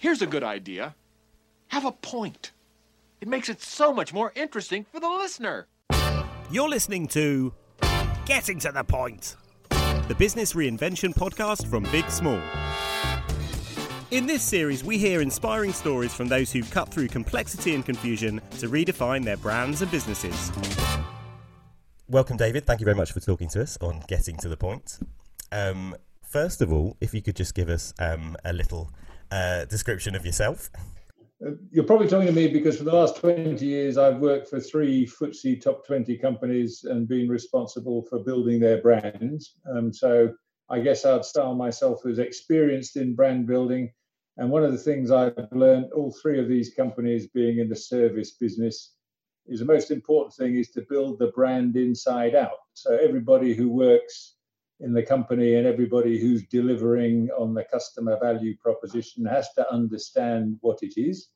Here's a good idea. Have a point. It makes it so much more interesting for the listener. You're listening to Getting to the Point, the business reinvention podcast from Big Small. In this series, we hear inspiring stories from those who've cut through complexity and confusion to redefine their brands and businesses. Welcome, David. Thank you very much for talking to us on Getting to the Point. Um, first of all, if you could just give us um, a little uh, description of yourself. Uh, you're probably talking to me because for the last 20 years, I've worked for three FTSE top 20 companies and been responsible for building their brands. Um, so I guess I'd style myself as experienced in brand building. And one of the things I've learned, all three of these companies being in the service business, is the most important thing is to build the brand inside out. So everybody who works in the company and everybody who's delivering on the customer value proposition has to understand what it is.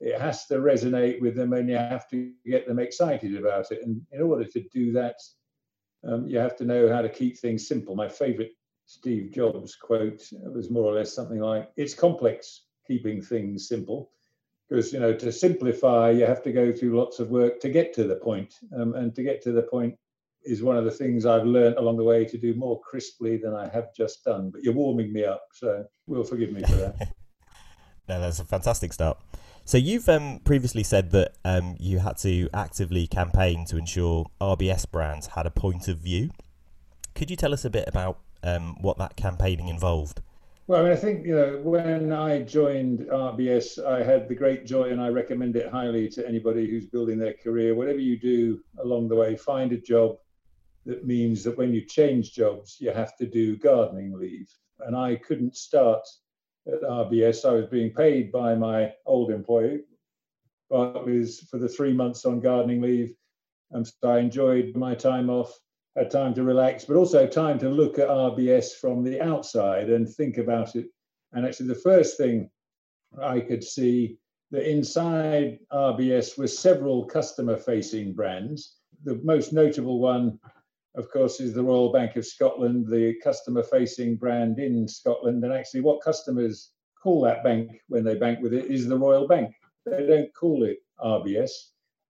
It has to resonate with them and you have to get them excited about it. And in order to do that, um, you have to know how to keep things simple. My favorite Steve Jobs quote was more or less something like, "It's complex keeping things simple." Because you know, to simplify, you have to go through lots of work to get to the point, um, and to get to the point is one of the things I've learned along the way to do more crisply than I have just done. But you're warming me up, so will forgive me for that. no, that's a fantastic start. So you've um, previously said that um, you had to actively campaign to ensure RBS brands had a point of view. Could you tell us a bit about um, what that campaigning involved? Well, I mean, I think you know when I joined RBS, I had the great joy, and I recommend it highly to anybody who's building their career. Whatever you do along the way, find a job that means that when you change jobs, you have to do gardening leave. And I couldn't start at RBS. I was being paid by my old employer, but was for the three months on gardening leave. And so I enjoyed my time off had time to relax, but also time to look at RBS from the outside and think about it. And actually, the first thing I could see that inside RBS were several customer facing brands. The most notable one, of course, is the Royal Bank of Scotland, the customer facing brand in Scotland. And actually, what customers call that bank when they bank with it is the Royal Bank. They don't call it RBS.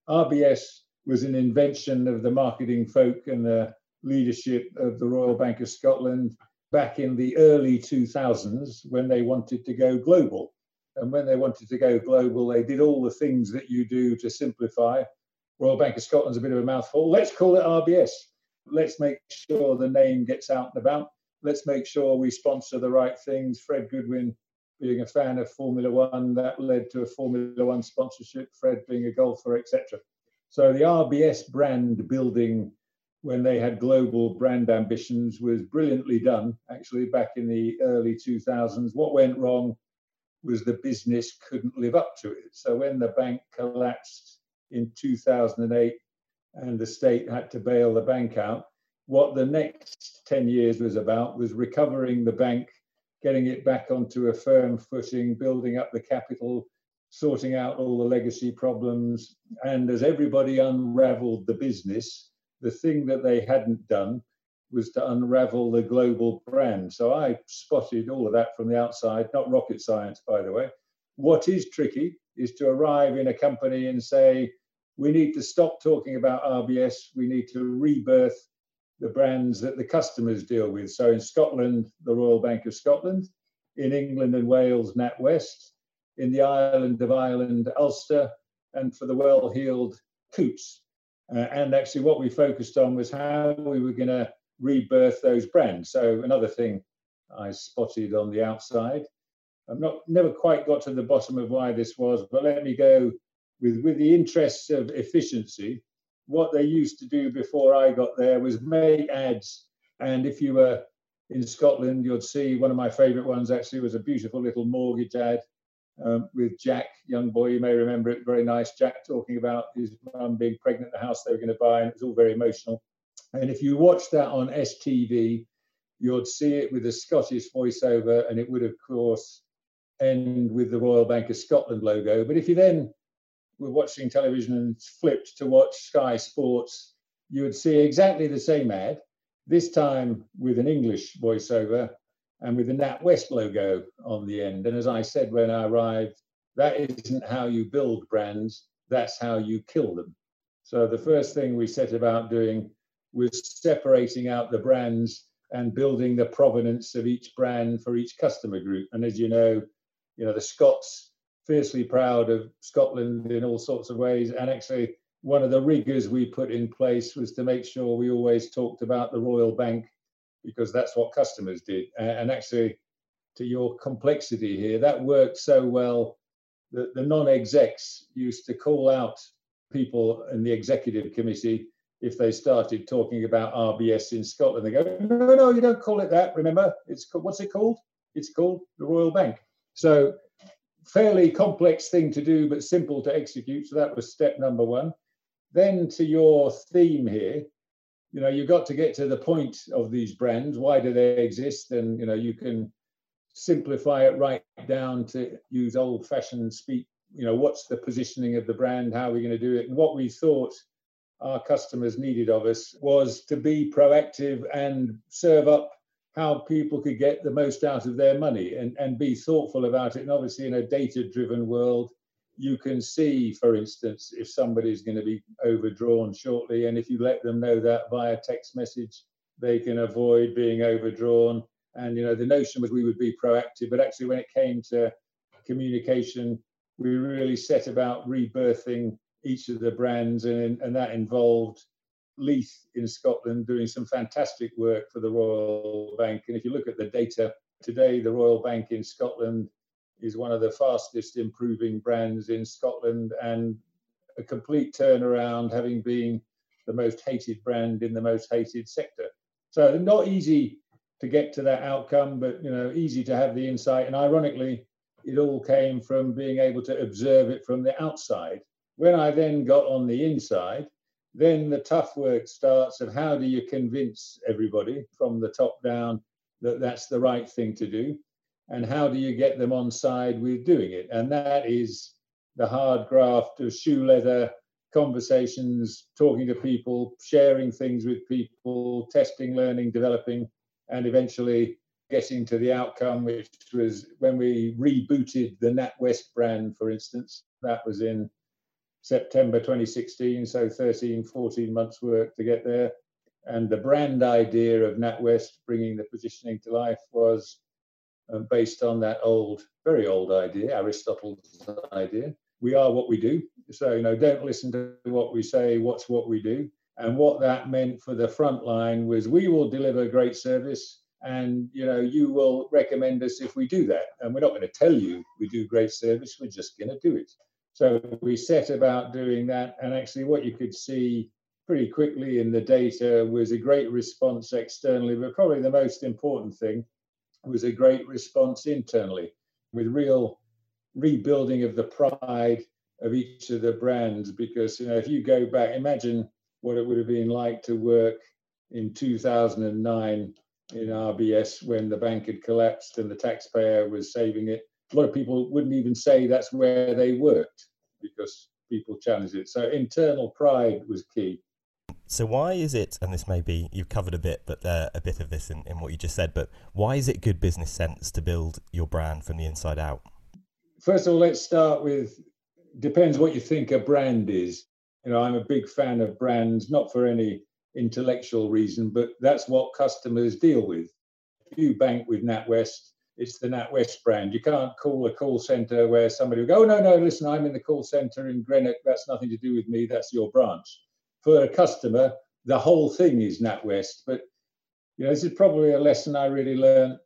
RBS was an invention of the marketing folk and the leadership of the Royal Bank of Scotland back in the early 2000s when they wanted to go global. And when they wanted to go global, they did all the things that you do to simplify. Royal Bank of Scotland's a bit of a mouthful. Let's call it RBS. Let's make sure the name gets out and about. Let's make sure we sponsor the right things. Fred Goodwin being a fan of Formula One, that led to a Formula One sponsorship, Fred being a golfer, etc. So the RBS brand building when they had global brand ambitions was brilliantly done, actually, back in the early 2000s. What went wrong was the business couldn't live up to it. So when the bank collapsed in 2008 and the state had to bail the bank out, what the next 10 years was about was recovering the bank, getting it back onto a firm footing, building up the capital, sorting out all the legacy problems. And as everybody unraveled the business, the thing that they hadn't done was to unravel the global brand. So I spotted all of that from the outside, not rocket science, by the way. What is tricky is to arrive in a company and say, we need to stop talking about RBS, we need to rebirth the brands that the customers deal with. So in Scotland, the Royal Bank of Scotland, in England and Wales, NatWest, in the island of Ireland, Ulster, and for the well heeled Coutts. Uh, and actually, what we focused on was how we were going to rebirth those brands. So, another thing I spotted on the outside. I've not never quite got to the bottom of why this was, but let me go with with the interests of efficiency. What they used to do before I got there was make ads, and if you were in Scotland, you'd see one of my favourite ones actually was a beautiful little mortgage ad um, with Jack, young boy, you may remember it, very nice. Jack talking about his mum being pregnant, the house they were going to buy, and it was all very emotional. And if you watch that on STV, you'd see it with a Scottish voiceover, and it would, of course, end with the Royal Bank of Scotland logo. But if you then were watching television and flipped to watch Sky Sports, you would see exactly the same ad, this time with an English voiceover and with the NatWest logo on the end. And as I said when I arrived, that isn't how you build brands, that's how you kill them. So the first thing we set about doing was separating out the brands and building the provenance of each brand for each customer group. And as you know, you know, the Scots fiercely proud of Scotland in all sorts of ways. And actually, one of the rigors we put in place was to make sure we always talked about the Royal Bank because that's what customers did. And actually, to your complexity here, that worked so well that the non execs used to call out people in the executive committee if they started talking about RBS in Scotland. They go, no, no, you don't call it that. Remember, it's what's it called? It's called the Royal Bank. So, fairly complex thing to do, but simple to execute. So that was step number one. Then to your theme here, you know, you've got to get to the point of these brands. Why do they exist? And you know, you can simplify it right down to use old-fashioned speak. You know, what's the positioning of the brand? How are we going to do it? And what we thought our customers needed of us was to be proactive and serve up how people could get the most out of their money and, and be thoughtful about it. And obviously, in a data driven world, you can see, for instance, if somebody's going to be overdrawn shortly. And if you let them know that via text message, they can avoid being overdrawn. And, you know, the notion was we would be proactive. But actually, when it came to communication, we really set about rebirthing each of the brands. And, and that involved Leith in Scotland doing some fantastic work for the Royal Bank. And if you look at the data today, the Royal Bank in Scotland is one of the fastest improving brands in Scotland and a complete turnaround, having been the most hated brand in the most hated sector. So not easy to get to that outcome, but you know, easy to have the insight. And ironically, it all came from being able to observe it from the outside. When I then got on the inside, then the tough work starts of how do you convince everybody from the top down that that's the right thing to do? And how do you get them on side with doing it? And that is the hard graft of shoe leather conversations talking to people sharing things with people testing learning developing and eventually getting to the outcome which was when we rebooted the NatWest brand for instance that was in September 2016, so 13, 14 months work to get there. And the brand idea of NatWest bringing the positioning to life was um, based on that old, very old idea, Aristotle's idea. We are what we do. So, you know, don't listen to what we say, what's what we do. And what that meant for the front line was we will deliver great service and you know you will recommend us if we do that and we're not going to tell you we do great service we're just going to do it so we set about doing that, and actually, what you could see pretty quickly in the data was a great response externally, but probably the most important thing was a great response internally with real rebuilding of the pride of each of the brands. Because you know, if you go back, imagine what it would have been like to work in 2009 in RBS when the bank had collapsed and the taxpayer was saving it a lot of people wouldn't even say that's where they worked because people challenged it. So internal pride was key. So why is it, and this may be you've covered a bit, but uh, a bit of this in, in what you just said, but why is it good business sense to build your brand from the inside out? First of all, let's start with depends what you think a brand is. You know, I'm a big fan of brands, not for any intellectual reason, but that's what customers deal with. If you bank with NatWest, it's the NatWest brand. You can't call a call center where somebody will go, oh, no, no, listen, I'm in the call center in Greenock. That's nothing to do with me. That's your branch. For a customer, the whole thing is NatWest. But you know, this is probably a lesson I really learned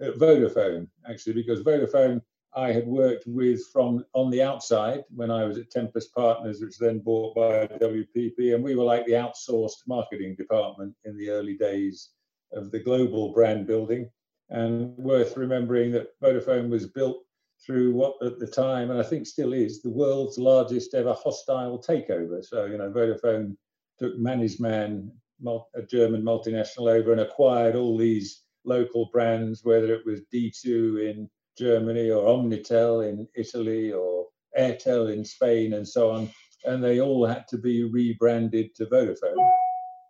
at Vodafone, actually, because Vodafone I had worked with from on the outside when I was at Tempus Partners, which then bought by WPP, and we were like the outsourced marketing department in the early days of the global brand building. And worth remembering that Vodafone was built through what at the time, and I think still is, the world's largest ever hostile takeover. So, you know, Vodafone took Mannesmann, a German multinational, over and acquired all these local brands, whether it was D2 in Germany or Omnitel in Italy or Airtel in Spain and so on. And they all had to be rebranded to Vodafone.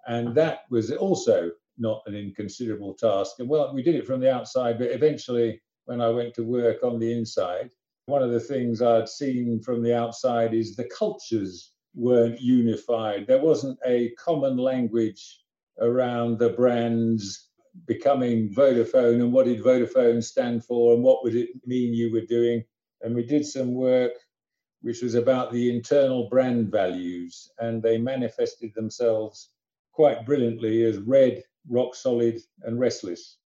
And that was also not an inconsiderable task. And well, we did it from the outside, but eventually, when I went to work on the inside, one of the things I'd seen from the outside is the cultures weren't unified. There wasn't a common language around the brands becoming Vodafone and what did Vodafone stand for and what would it mean you were doing. And we did some work which was about the internal brand values, and they manifested themselves quite brilliantly as red, rock solid, and restless.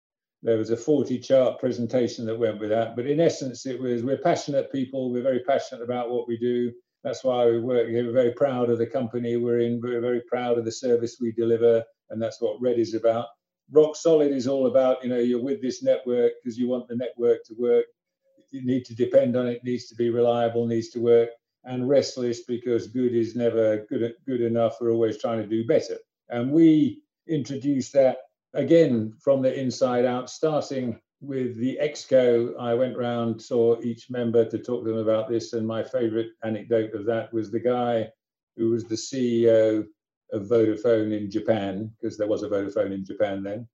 There was a 40 chart presentation that went with that, but in essence, it was we're passionate people, we're very passionate about what we do. That's why we work. We're very proud of the company we're in. We're very proud of the service we deliver, and that's what Red is about. Rock Solid is all about, you know, you're with this network because you want the network to work. You need to depend on it, needs to be reliable, needs to work. And restless because good is never good, good enough. We're always trying to do better. And we introduced that again from the inside out, starting with the exco. I went round, saw each member to talk to them about this. And my favorite anecdote of that was the guy who was the CEO of Vodafone in Japan, because there was a Vodafone in Japan then,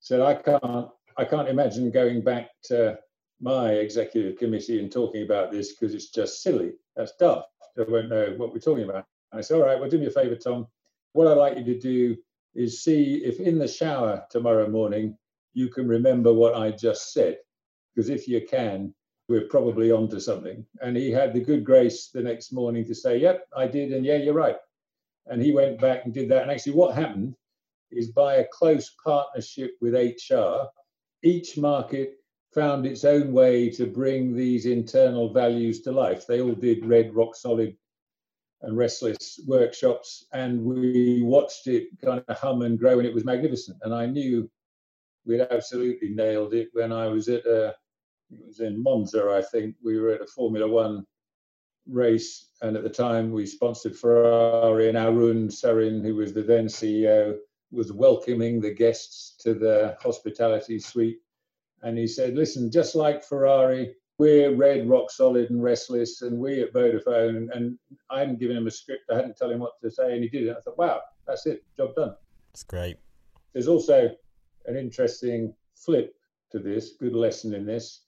said, I can't, I can't imagine going back to my executive committee and talking about this because it's just silly. That's daft. They won't know what we're talking about. And I said, all right, well, do me a favor, Tom. What I'd like you to do is see if in the shower tomorrow morning you can remember what I just said. Because if you can, we're probably onto something. And he had the good grace the next morning to say, Yep, I did. And yeah, you're right. And he went back and did that. And actually, what happened is by a close partnership with HR, each market found its own way to bring these internal values to life. They all did red, rock solid, and restless workshops, and we watched it kind of hum and grow, and it was magnificent. And I knew we'd absolutely nailed it when I was at a, it was in Monza, I think. We were at a Formula One race, and at the time we sponsored Ferrari, and Arun Sarin, who was the then CEO, was welcoming the guests to the hospitality suite. And he said, Listen, just like Ferrari, we're red, rock solid, and restless, and we at Vodafone. And, I hadn't given him a script, I hadn't told him what to say, and he did it. I thought, wow, that's it, job done. That's great. There's also an interesting flip to this, good lesson in this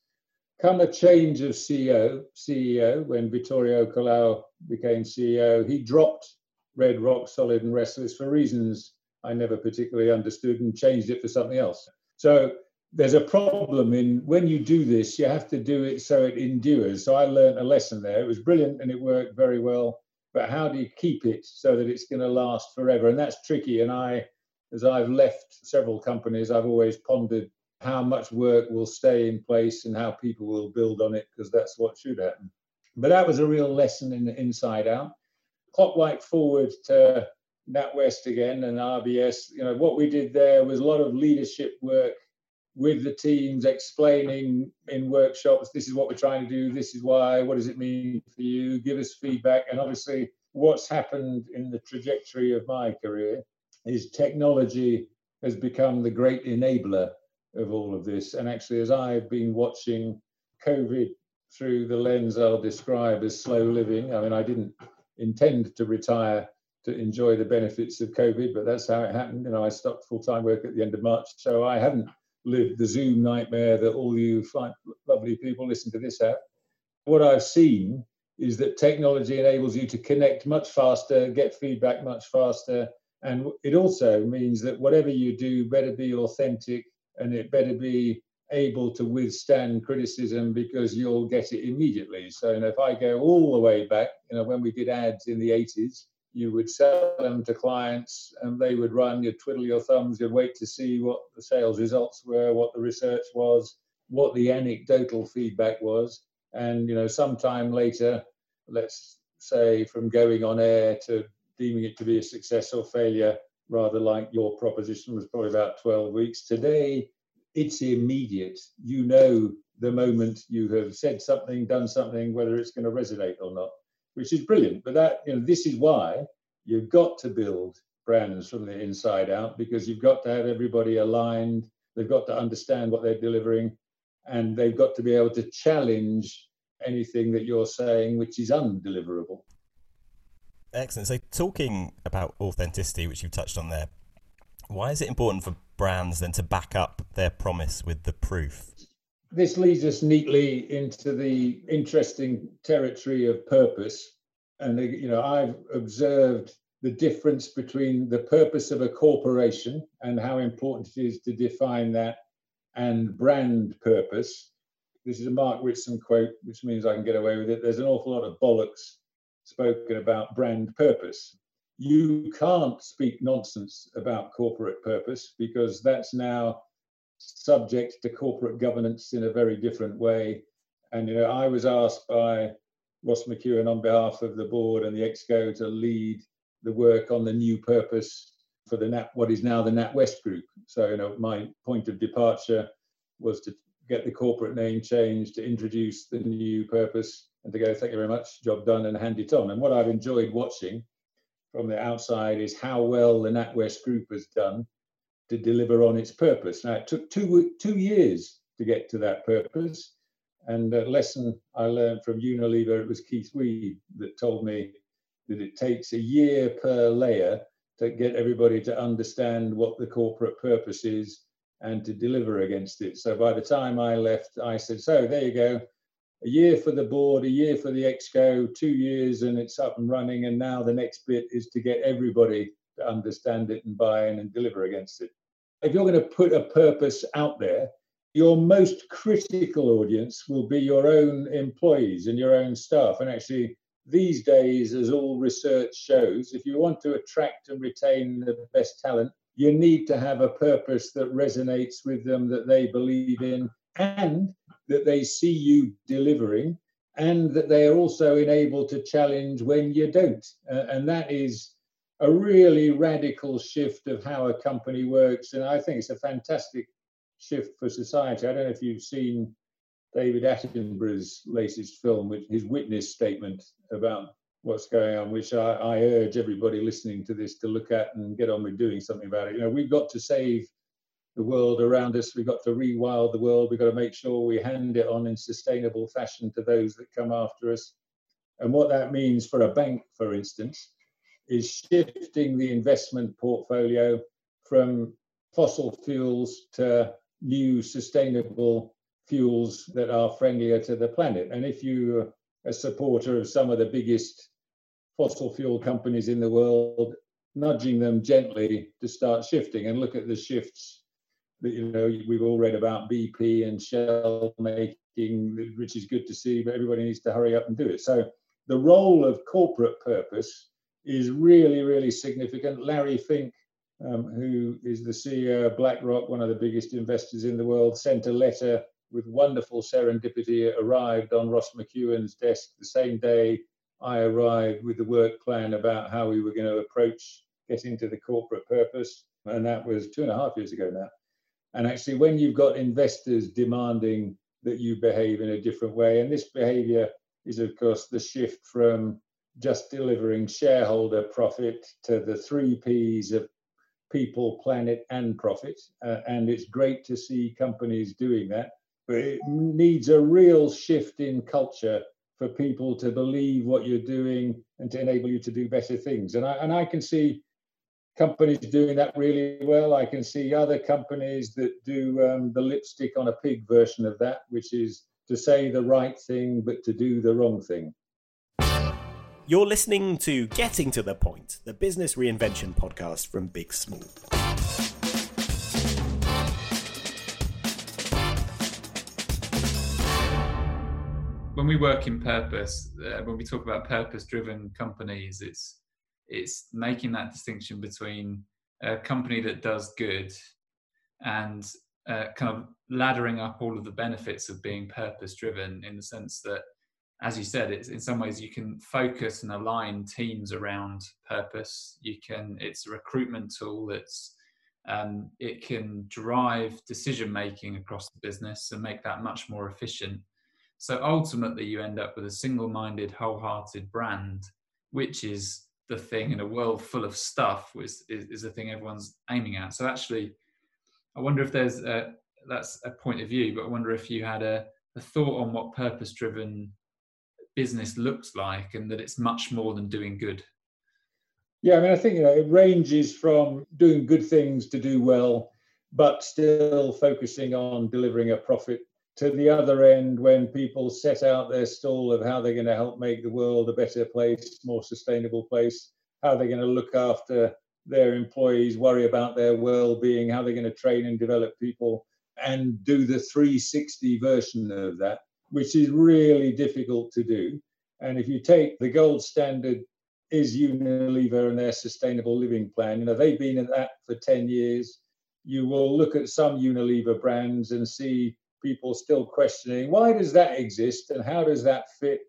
come a change of CEO, CEO when Vittorio Colao became CEO, he dropped Red Rock, Solid and Restless for reasons I never particularly understood and changed it for something else. So there's a problem in when you do this, you have to do it so it endures. So I learned a lesson there. It was brilliant and it worked very well. But how do you keep it so that it's going to last forever? And that's tricky. And I, as I've left several companies, I've always pondered how much work will stay in place and how people will build on it because that's what should happen. But that was a real lesson in the inside out. Clockwise forward to NatWest again and RBS. You know what we did there was a lot of leadership work with the teams, explaining in workshops. This is what we're trying to do. This is why. What does it mean for you? Give us feedback. And obviously, what's happened in the trajectory of my career is technology has become the great enabler of all of this. And actually, as I've been watching COVID through the lens I'll describe as slow living, I mean, I didn't intend to retire to enjoy the benefits of COVID, but that's how it happened. You know, I stopped full time work at the end of March, so I haven't lived the Zoom nightmare that all you fine, lovely people listen to this app. What I've seen is that technology enables you to connect much faster, get feedback much faster, and it also means that whatever you do better be authentic and it better be able to withstand criticism because you'll get it immediately. So, you know, if I go all the way back, you know, when we did ads in the 80s, you would sell them to clients and they would run, you'd twiddle your thumbs, you'd wait to see what the sales results were, what the research was, what the anecdotal feedback was. And, you know, sometime later, let's say from going on air to deeming it to be a success or failure, rather like your proposition was probably about 12 weeks. Today, it's immediate. You know the moment you have said something, done something, whether it's going to resonate or not, which is brilliant. But that, you know, this is why you've got to build brands from the inside out because you've got to have everybody aligned. They've got to understand what they're delivering and they've got to be able to challenge anything that you're saying which is undeliverable. Excellent. So, talking about authenticity, which you've touched on there, why is it important for brands then to back up their promise with the proof? This leads us neatly into the interesting territory of purpose. And, uh, you know, I've observed the difference between the purpose of a corporation and how important it is to define that and brand purpose. This is a Mark Ritson quote, which means I can get away with it. There's an awful lot of bollocks spoken about brand purpose. You can't speak nonsense about corporate purpose because that's now subject to corporate governance in a very different way. And you know, I was asked by Ross McEwan on behalf of the board and the Exco to lead the work on the new purpose for the NAT, what is now the NatWest Group. So, you know, my point of departure was to get the corporate name changed, to introduce the new purpose, and to go, thank you very much, job done, and hand it on. And what I've enjoyed watching from the outside is how well the NatWest Group has done to deliver on its purpose. Now, it took two, two years to get to that purpose. And a lesson I learned from Unilever, it was Keith Weed that told me that it takes a year per layer to get everybody to understand what the corporate purpose is and to deliver against it. So by the time I left, I said, So there you go. A year for the board, a year for the exco, two years, and it's up and running. And now the next bit is to get everybody to understand it and buy in and deliver against it. If you're going to put a purpose out there, your most critical audience will be your own employees and your own staff. And actually, these days, as all research shows, if you want to attract and retain the best talent, you need to have a purpose that resonates with them, that they believe in, and that they see you delivering, and that they are also enabled to challenge when you don't. Uh, and that is a really radical shift of how a company works. And I think it's a fantastic shift for society. I don't know if you've seen David Attenborough's latest film, which his witness statement about what's going on, which I, I, urge everybody listening to this to look at and get on with doing something about it. You know, we've got to save the world around us. We've got to rewild the world. We've got to make sure we hand it on in sustainable fashion to those that come after us. And what that means for a bank, for instance, is shifting the investment portfolio from fossil fuels to new sustainable fuels that are friendlier to the planet. And if you're a supporter of some of the biggest fossil fuel companies in the world, nudging them gently to start shifting and look at the shifts that you know we've all read about BP and Shell making, which is good to see, but everybody needs to hurry up and do it. So the role of corporate purpose is really, really significant. Larry Fink, um, who is the CEO of BlackRock, one of the biggest investors in the world, sent a letter with wonderful serendipity, arrived on Ross McEwan's desk the same day I arrived with the work plan about how we were going to approach getting to the corporate purpose. And that was two and a half years ago now. And actually, when you've got investors demanding that you behave in a different way, and this behavior is, of course, the shift from just delivering shareholder profit to the three P's of people, planet, and profit. Uh, and it's great to see companies doing that but it needs a real shift in culture for people to believe what you're doing and to enable you to do better things. And I and I can see companies doing that really well. I can see other companies that do um, the lipstick on a pig version of that, which is to say the right thing but to do the wrong thing. You're listening to Getting to the Point, the business reinvention podcast from Big Small. when we work in purpose, uh, when we talk about purpose-driven companies, it's it's making that distinction between a company that does good and uh, kind of laddering up all of the benefits of being purpose-driven in the sense that as you said, it's in some ways you can focus and align teams around purpose. You can it's a recruitment tool that's um, it can drive decision making across the business and make that much more efficient. So ultimately, you end up with a single minded, wholehearted brand, which is the thing in a world full of stuff, which is, is the thing everyone's aiming at. So actually, I wonder if there's a, that's a point of view, but I wonder if you had a, a thought on what purpose driven business looks like and that it's much more than doing good. Yeah, I mean, I think you know it ranges from doing good things to do well, but still focusing on delivering a profit to the other end when people set out their stall of how they're going to help make the world a better place, more sustainable place, how they're going to look after their employees, worry about their well-being, how they're going to train and develop people, and do the 360 version of that, which is really difficult to do. And if you take the gold standard is Unilever and their sustainable living plan. You know, they've been at that for 10 years. You will look at some Unilever brands and see people still questioning why does that exist and how does that fit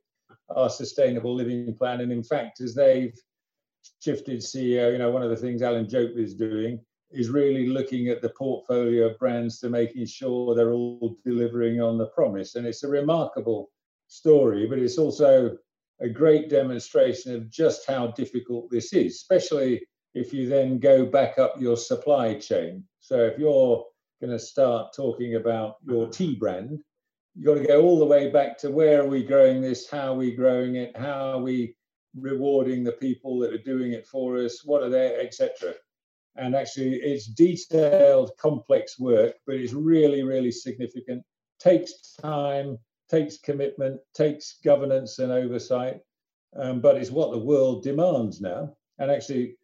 our sustainable living plan? And in fact, as they've shifted CEO, you know, one of the things Alan Jope is doing is really looking at the portfolio of brands to making sure they're all delivering on the promise. And it's a remarkable story, but it's also a great demonstration of just how difficult this is, especially if you then go back up your supply chain. So if you're going to start talking about your tea brand, you've got to go all the way back to where are we growing this, how are we growing it, how are we rewarding the people that are doing it for us, what are they, etc. And actually, it's detailed, complex work, but it's really, really significant. Takes time, takes commitment, takes governance and oversight, um, but it's what the world demands now. And actually,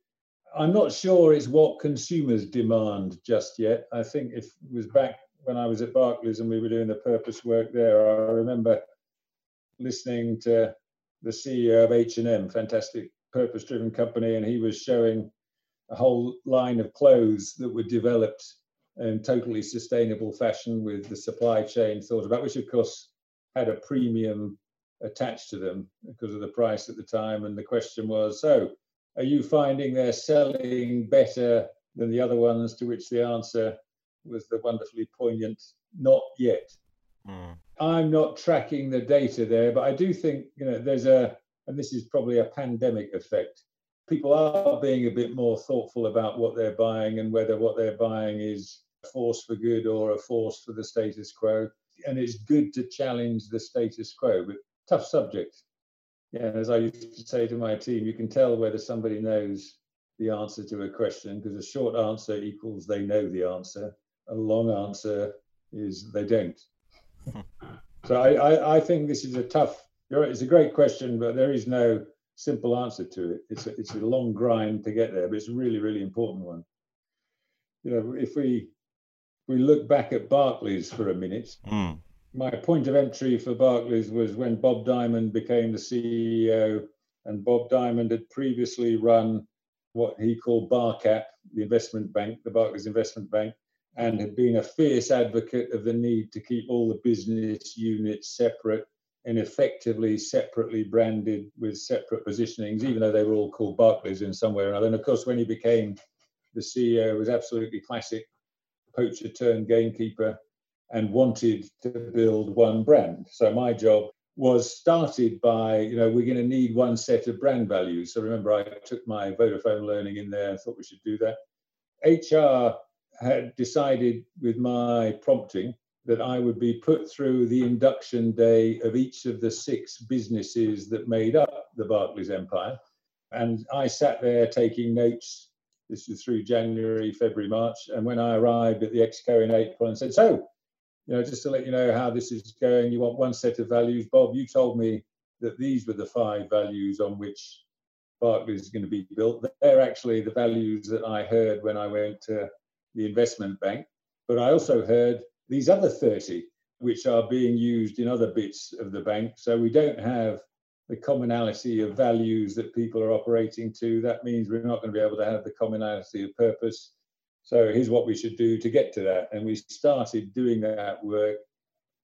I'm not sure it's what consumers demand just yet. I think if it was back when I was at Barclays and we were doing the purpose work there, I remember listening to the CEO of H&M, fantastic purpose-driven company, and he was showing a whole line of clothes that were developed in totally sustainable fashion with the supply chain thought about, which of course had a premium attached to them because of the price at the time. And the question was, so are you finding they're selling better than the other ones? To which the answer was the wonderfully poignant, not yet. Mm. I'm not tracking the data there, but I do think, you know, there's a, and this is probably a pandemic effect. People are being a bit more thoughtful about what they're buying and whether what they're buying is a force for good or a force for the status quo and it's good to challenge the status quo, but tough subject. Yeah, as I used to say to my team, you can tell whether somebody knows the answer to a question because a short answer equals they know the answer. A long answer is they don't. so I, I, I, think this is a tough. It's a great question, but there is no simple answer to it. It's a, it's a long grind to get there, but it's a really really important one. You know, if we we look back at Barclays for a minute, mm. my point of entry for Barclays was when Bob Diamond became the CEO, and Bob Diamond had previously run what he called Barcap, the investment bank, the Barclays Investment Bank, and had been a fierce advocate of the need to keep all the business units separate and effectively separately branded with separate positionings, even though they were all called Barclays in some way or another. And of course, when he became the CEO, was absolutely classic poacher turned gamekeeper and wanted to build one brand. So my job was started by, you know, we're going to need one set of brand values. So remember, I took my Vodafone learning in there and thought we should do that. HR had decided with my prompting that I would be put through the induction day of each of the six businesses that made up the Barclays empire. And I sat there taking notes this was through January, February, March. And when I arrived at the Exco in April and said, So, you know, just to let you know how this is going, you want one set of values. Bob, you told me that these were the five values on which Barclays is going to be built. They're actually the values that I heard when I went to the investment bank. But I also heard these other 30, which are being used in other bits of the bank. So we don't have the commonality of values that people are operating to. That means we're not going to be able to have the commonality of purpose. So here's what we should do to get to that. And we started doing that work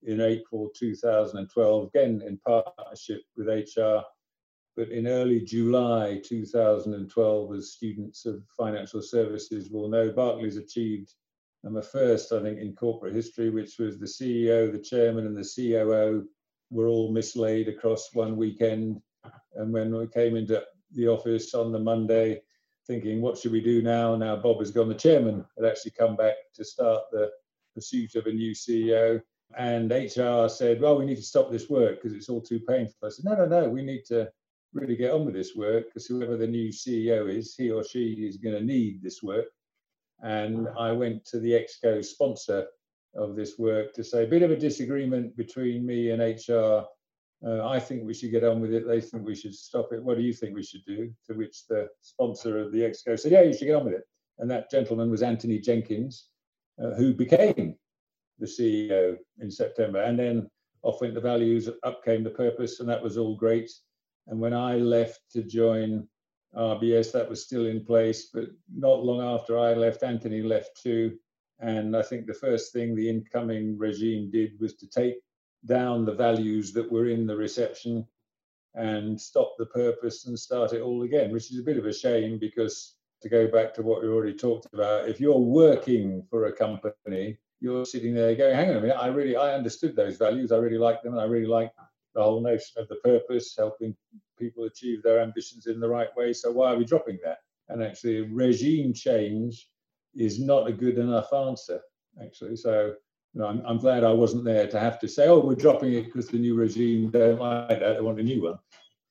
in April 2012, again in partnership with HR. But in early July 2012, as students of financial services will know, Barclays achieved um, the first, I think, in corporate history, which was the CEO, the chairman, and the COO were all mislaid across one weekend. And when we came into the office on the Monday, thinking, what should we do now? Now Bob has gone, the chairman had actually come back to start the pursuit of a new CEO. And HR said, well, we need to stop this work because it's all too painful. I said, no, no, no, we need to really get on with this work because whoever the new CEO is, he or she is going to need this work. And I went to the ExCo sponsor of this work to say a bit of a disagreement between me and HR. Uh, I think we should get on with it. They think we should stop it. What do you think we should do? To which the sponsor of the ExCo said, Yeah, you should get on with it. And that gentleman was Anthony Jenkins, uh, who became the CEO in September. And then off went the values, up came the purpose, and that was all great. And when I left to join RBS, that was still in place. But not long after I left, Anthony left too. And I think the first thing the incoming regime did was to take down the values that were in the reception and stop the purpose and start it all again, which is a bit of a shame because to go back to what we already talked about, if you're working for a company, you're sitting there going, hang on a minute, I really, I understood those values. I really like them. And I really like the whole notion of the purpose, helping people achieve their ambitions in the right way. So why are we dropping that? And actually regime change is not a good enough answer, actually. So you know, I'm, I'm glad I wasn't there to have to say, oh, we're dropping it because the new regime don't like that, they want a new one.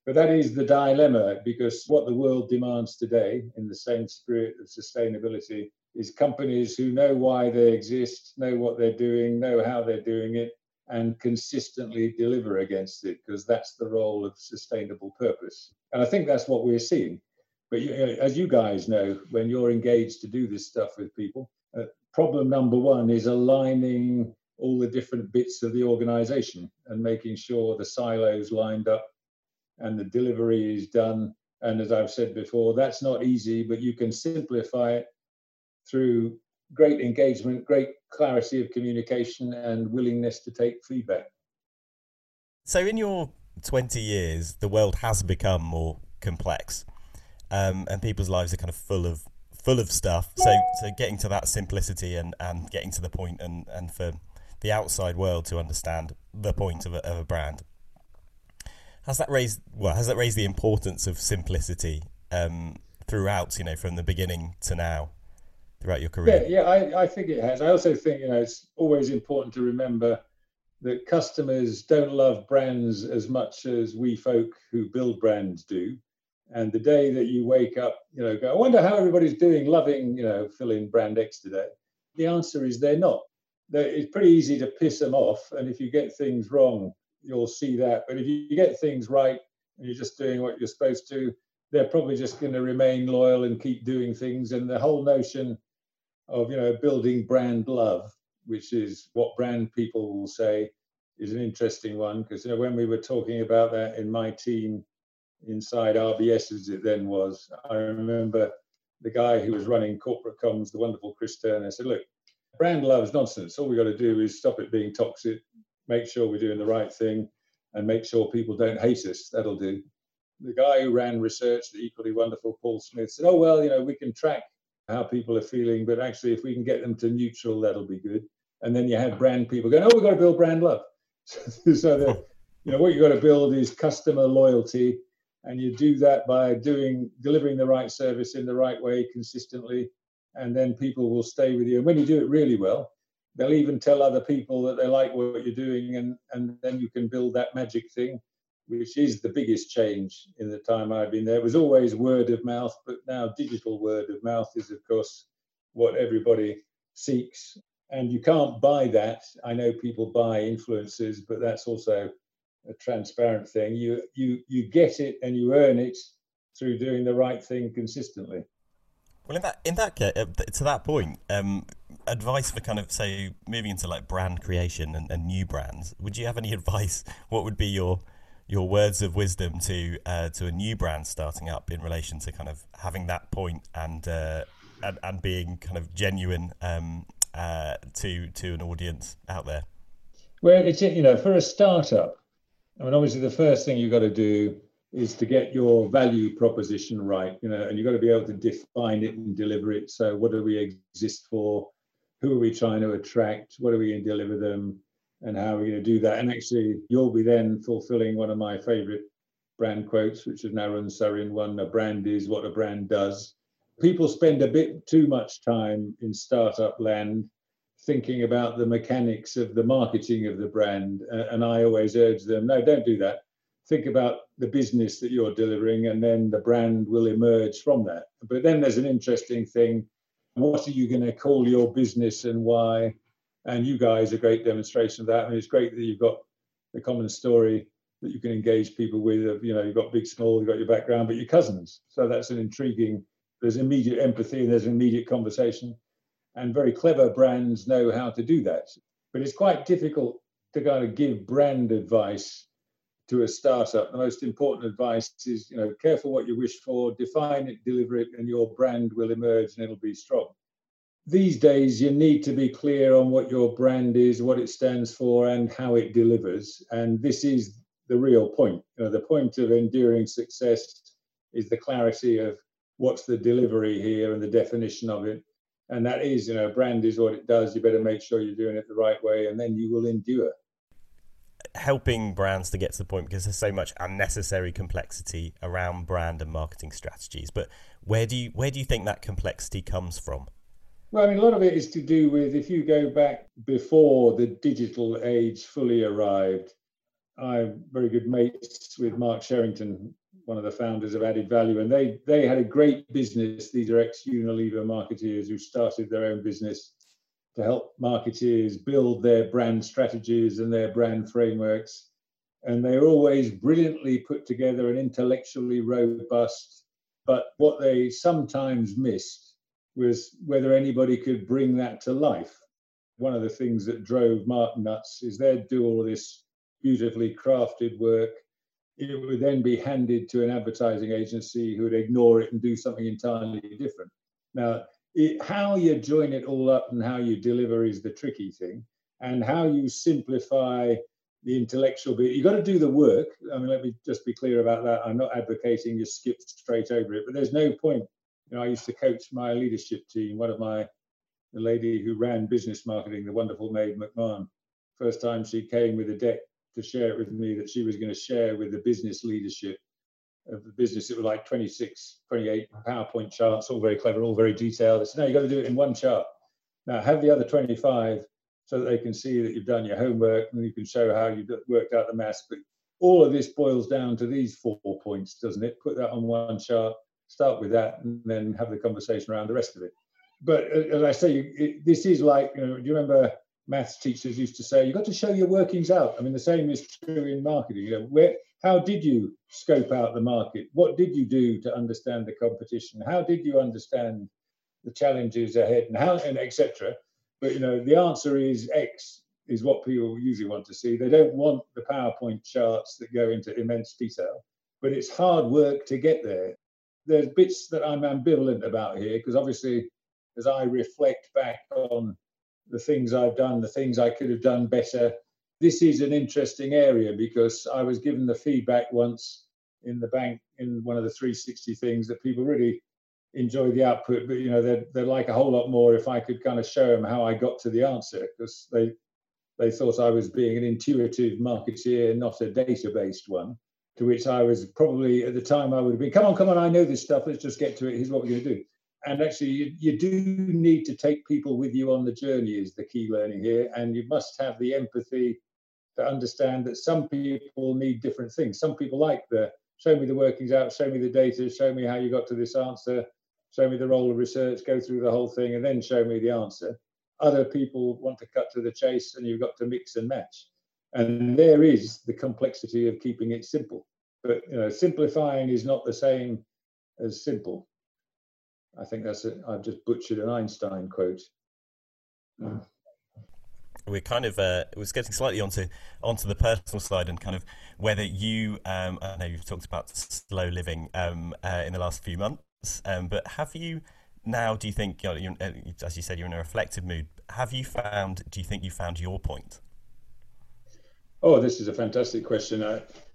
But that is the dilemma because what the world demands today, in the same spirit of sustainability, is companies who know why they exist, know what they're doing, know how they're doing it, and consistently deliver against it, because that's the role of sustainable purpose. And I think that's what we're seeing. But you, as you guys know, when you're engaged to do this stuff with people, uh, problem number one is aligning all the different bits of the organization and making sure the silos lined up and the delivery is done. And as I've said before, that's not easy, but you can simplify it through great engagement, great clarity of communication, and willingness to take feedback. So, in your 20 years, the world has become more complex um, and people's lives are kind of full of full of stuff. So so getting to that simplicity and, and getting to the point and, and for the outside world to understand the point of a, of a brand. Has that raised well? Has that raised the importance of simplicity um, throughout? You know, from the beginning to now, throughout your career. Yeah, yeah, I, I think it has. I also think you know it's always important to remember that customers don't love brands as much as we folk who build brands do. And the day that you wake up, you know, go, I wonder how everybody's doing, loving, you know, filling brand X today. The answer is they're not. They're, it's pretty easy to piss them off. And if you get things wrong, you'll see that. But if you get things right and you're just doing what you're supposed to, they're probably just going to remain loyal and keep doing things. And the whole notion of, you know, building brand love, which is what brand people will say, is an interesting one. Because, you know, when we were talking about that in my team, inside RBS as it then was. I remember the guy who was running corporate comms, the wonderful Chris Turner, said, Look, brand love is nonsense. All we got to do is stop it being toxic, make sure we're doing the right thing, and make sure people don't hate us. That'll do. The guy who ran research, the equally wonderful Paul Smith, said, Oh, well, you know, we can track how people are feeling, but actually, if we can get them to neutral, that'll be good. And then you have brand people going, Oh, we've got to build brand love. so that, you know, what you've got to build is customer loyalty and you do that by doing delivering the right service in the right way consistently and then people will stay with you and when you do it really well they'll even tell other people that they like what you're doing and and then you can build that magic thing which is the biggest change in the time I've been there. It was always word of mouth, but now digital word of mouth is, of course, what everybody seeks. And you can't buy that. I know people buy influences, but that's also a transparent thing. You you you get it and you earn it through doing the right thing consistently. Well, in that in that uh, to that point, um, advice for kind of say moving into like brand creation and, and, new brands. Would you have any advice? What would be your your words of wisdom to uh, to a new brand starting up in relation to kind of having that point and uh, and, and being kind of genuine um, uh, to to an audience out there? Well, it's you know for a startup. I mean, obviously, the first thing you've got to do is to get your value proposition right. You know, and you've got to be able to define it and deliver it. So, what do we exist for? Who are we trying to attract? What are we going to deliver them? And how are we going to do that? And actually, you'll be then fulfilling one of my favorite brand quotes, which is Narun Sarin one: "A brand is what a brand does." People spend a bit too much time in startup land thinking about the mechanics of the marketing of the brand. And I always urge them, no, don't do that. Think about the business that you're delivering, and then the brand will emerge from that. But then there's an interesting thing. What are you going to call your business and why? And you guys are a great demonstration of that. I mean, it's great that you've got the common story that you can engage people with. Of, you know, you've got big, small, you've got your background, but your cousins. So that's an intriguing. There's immediate empathy and there's an immediate conversation and very clever brands know how to do that. But it's quite difficult to kind of give brand advice to a startup. The most important advice is, you know, careful what you wish for, define it, deliver it, and your brand will emerge and it'll be strong. These days, you need to be clear on what your brand is, what it stands for, and how it delivers. And this is the real point. You know, the point of enduring success is the clarity of what's the delivery here and the definition of it and that is you know brand is what it does you better make sure you're doing it the right way and then you will endure helping brands to get to the point because there's so much unnecessary complexity around brand and marketing strategies but where do you where do you think that complexity comes from well i mean a lot of it is to do with if you go back before the digital age fully arrived i'm very good mates with mark sherrington one of the founders of Added Value, and they they had a great business. These are ex Unilever marketeers who started their own business to help marketeers build their brand strategies and their brand frameworks. And they were always brilliantly put together and intellectually robust. But what they sometimes missed was whether anybody could bring that to life. One of the things that drove Mark nuts is they'd do all this beautifully crafted work it would then be handed to an advertising agency who would ignore it and do something entirely different. Now, it, how you join it all up and how you deliver is the tricky thing, and how you simplify the intellectual bit. You've got to do the work. I mean, let me just be clear about that. I'm not advocating you skip straight over it, but there's no point. You know, I used to coach my leadership team. One of my, the lady who ran business marketing, the wonderful Maid McMahon, first time she came with a deck to share it with me that she was going to share with the business leadership of the business. It was like 26, 28 PowerPoint charts, all very clever, all very detailed. I said, no, you've got to do it in one chart. Now, have the other 25 so that they can see that you've done your homework and you can show how you've worked out the maths. But all of this boils down to these four points, doesn't it? Put that on one chart, start with that, and then have the conversation around the rest of it. But uh, as I say, it, this is like, you know, do you remember maths teachers used to say, you've got to show your workings out. I mean, the same is true in marketing. You know, where, how did you scope out the market? What did you do to understand the competition? How did you understand the challenges ahead and how and etc. But you know, the answer is X is what people usually want to see. They don't want the PowerPoint charts that go into immense detail, but it's hard work to get there. There's bits that I'm ambivalent about here because obviously, as I reflect back on the things I've done, the things I could have done better. This is an interesting area because I was given the feedback once in the bank in one of the 360 things that people really enjoy the output, but you know they'd, they'd like a whole lot more if I could kind of show them how I got to the answer because they they thought I was being an intuitive marketeer, not a data-based one. To which I was probably at the time I would have been, come on, come on, I know this stuff. Let's just get to it. Here's what we're going to do and actually you, you, do need to take people with you on the journey is the key learning here and you must have the empathy to understand that some people need different things some people like the show me the workings out show me the data show me how you got to this answer show me the role of research go through the whole thing and then show me the answer other people want to cut to the chase and you've got to mix and match and there is the complexity of keeping it simple but you know simplifying is not the same as simple I think that's it. I've just butchered an Einstein quote. Mm. We're kind of uh, was getting slightly onto onto the personal side and kind of whether you um, I know you've talked about slow living um, uh, in the last few months, um, but have you now? Do you think you know, uh, as you said you're in a reflective mood? Have you found? Do you think you found your point? Oh, this is a fantastic question.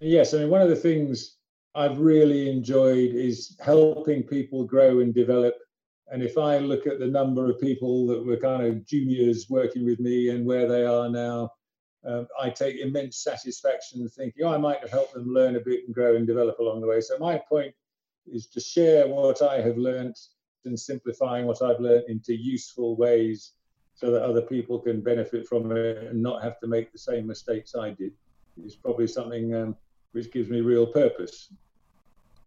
Yes, I mean, one of the things I've really enjoyed is helping people grow and develop. And if I look at the number of people that were kind of juniors working with me and where they are now, um, I take immense satisfaction thinking, oh, I might have helped them learn a bit and grow and develop along the way. So my point is to share what I have learned and simplifying what I've learned into useful ways so that other people can benefit from it and not have to make the same mistakes I did is probably something um, which gives me real purpose.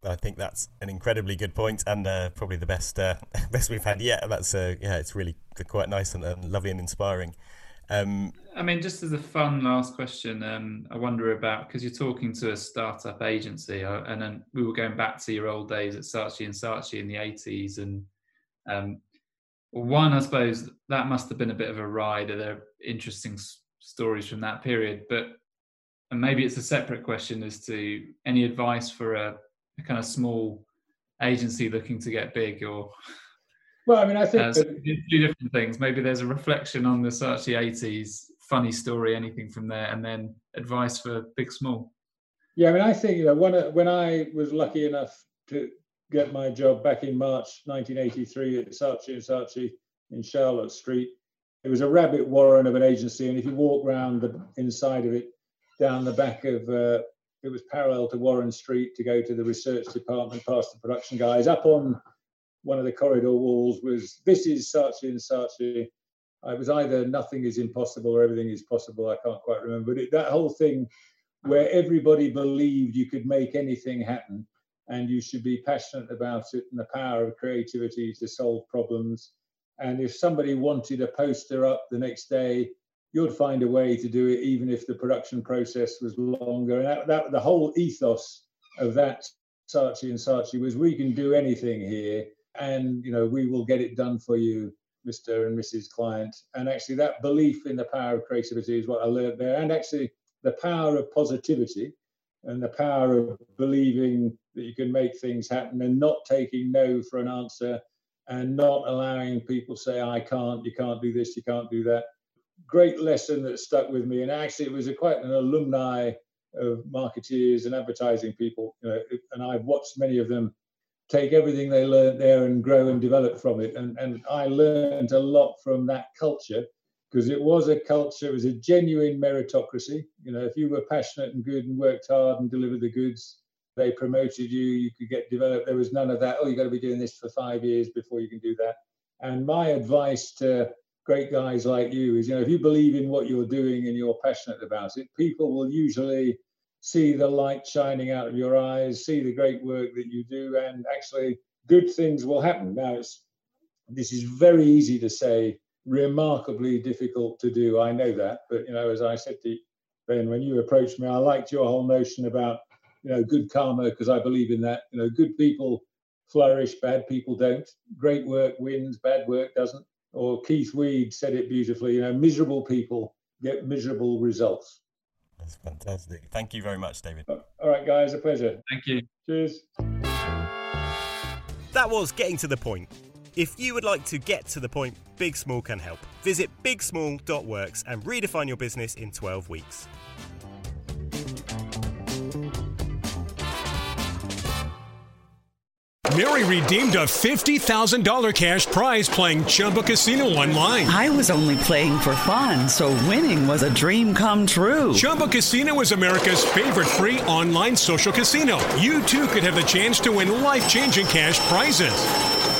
I think that's an incredibly good point and uh, probably the best uh, best we've had yet. That's uh, yeah, it's really quite nice and, and lovely and inspiring. Um, I mean, just as a fun last question, um, I wonder about because you're talking to a startup agency, uh, and then we were going back to your old days at Saatchi and Saatchi in the 80s, and um, one, I suppose that must have been a bit of a ride. Are there interesting s- stories from that period? But and maybe it's a separate question as to any advice for a, a kind of small agency looking to get big, or well, I mean, I think uh, so two different things. Maybe there's a reflection on the Saatchi 80s, funny story, anything from there, and then advice for big small. Yeah, I mean, I think you know when when I was lucky enough to get my job back in March 1983 at Saatchi and Saatchi in Charlotte Street. It was a rabbit warren of an agency, and if you walk around the inside of it, down the back of uh, it was parallel to Warren Street to go to the research department, past the production guys. Up on one of the corridor walls was this is Saatchi and Saatchi. It was either nothing is impossible or everything is possible. I can't quite remember, but it, that whole thing where everybody believed you could make anything happen and you should be passionate about it and the power of creativity to solve problems. And if somebody wanted a poster up the next day, you'd find a way to do it, even if the production process was longer. And that, that the whole ethos of that Saatchi and Saatchi was we can do anything here, and you know we will get it done for you, Mr. and Mrs. Client. And actually, that belief in the power of creativity is what I learned there, and actually the power of positivity and the power of believing that you can make things happen and not taking no for an answer and not allowing people say i can't you can't do this you can't do that. Great lesson that stuck with me. And actually it was a, quite an alumni of marketeers and advertising people you know, and i've watched many of them take everything they learned there and grow and develop from it. And, and i learned a lot from that culture because it was a culture, it was a genuine meritocracy. You know, if you were passionate and good and worked hard and delivered the goods, they promoted you, you could get developed. There was none of that, oh, you've got to be doing this for five years before you can do that. And my advice to great guys like you is, you know, if you believe in what you're doing and you're passionate about it, people will usually see the light shining out of your eyes, see the great work that you do, and actually good things will happen. Now, it's, this is very easy to say remarkably difficult to do. I know that, but you know, as I said to Ben when you approached me, I liked your whole notion about you know good karma because I believe in that. You know, good people flourish, bad people don't. Great work wins, bad work doesn't. Or Keith Weed said it beautifully. You know, miserable people get miserable results. That's fantastic. Thank you very much, David. All right, guys, a pleasure. Thank you. Cheers. That was getting to the point. If you would like to get to the point, Big Small can help. Visit bigsmall.works and redefine your business in 12 weeks. Mary redeemed a $50,000 cash prize playing Chumba Casino online. I was only playing for fun, so winning was a dream come true. Chumba Casino is America's favorite free online social casino. You too could have the chance to win life changing cash prizes.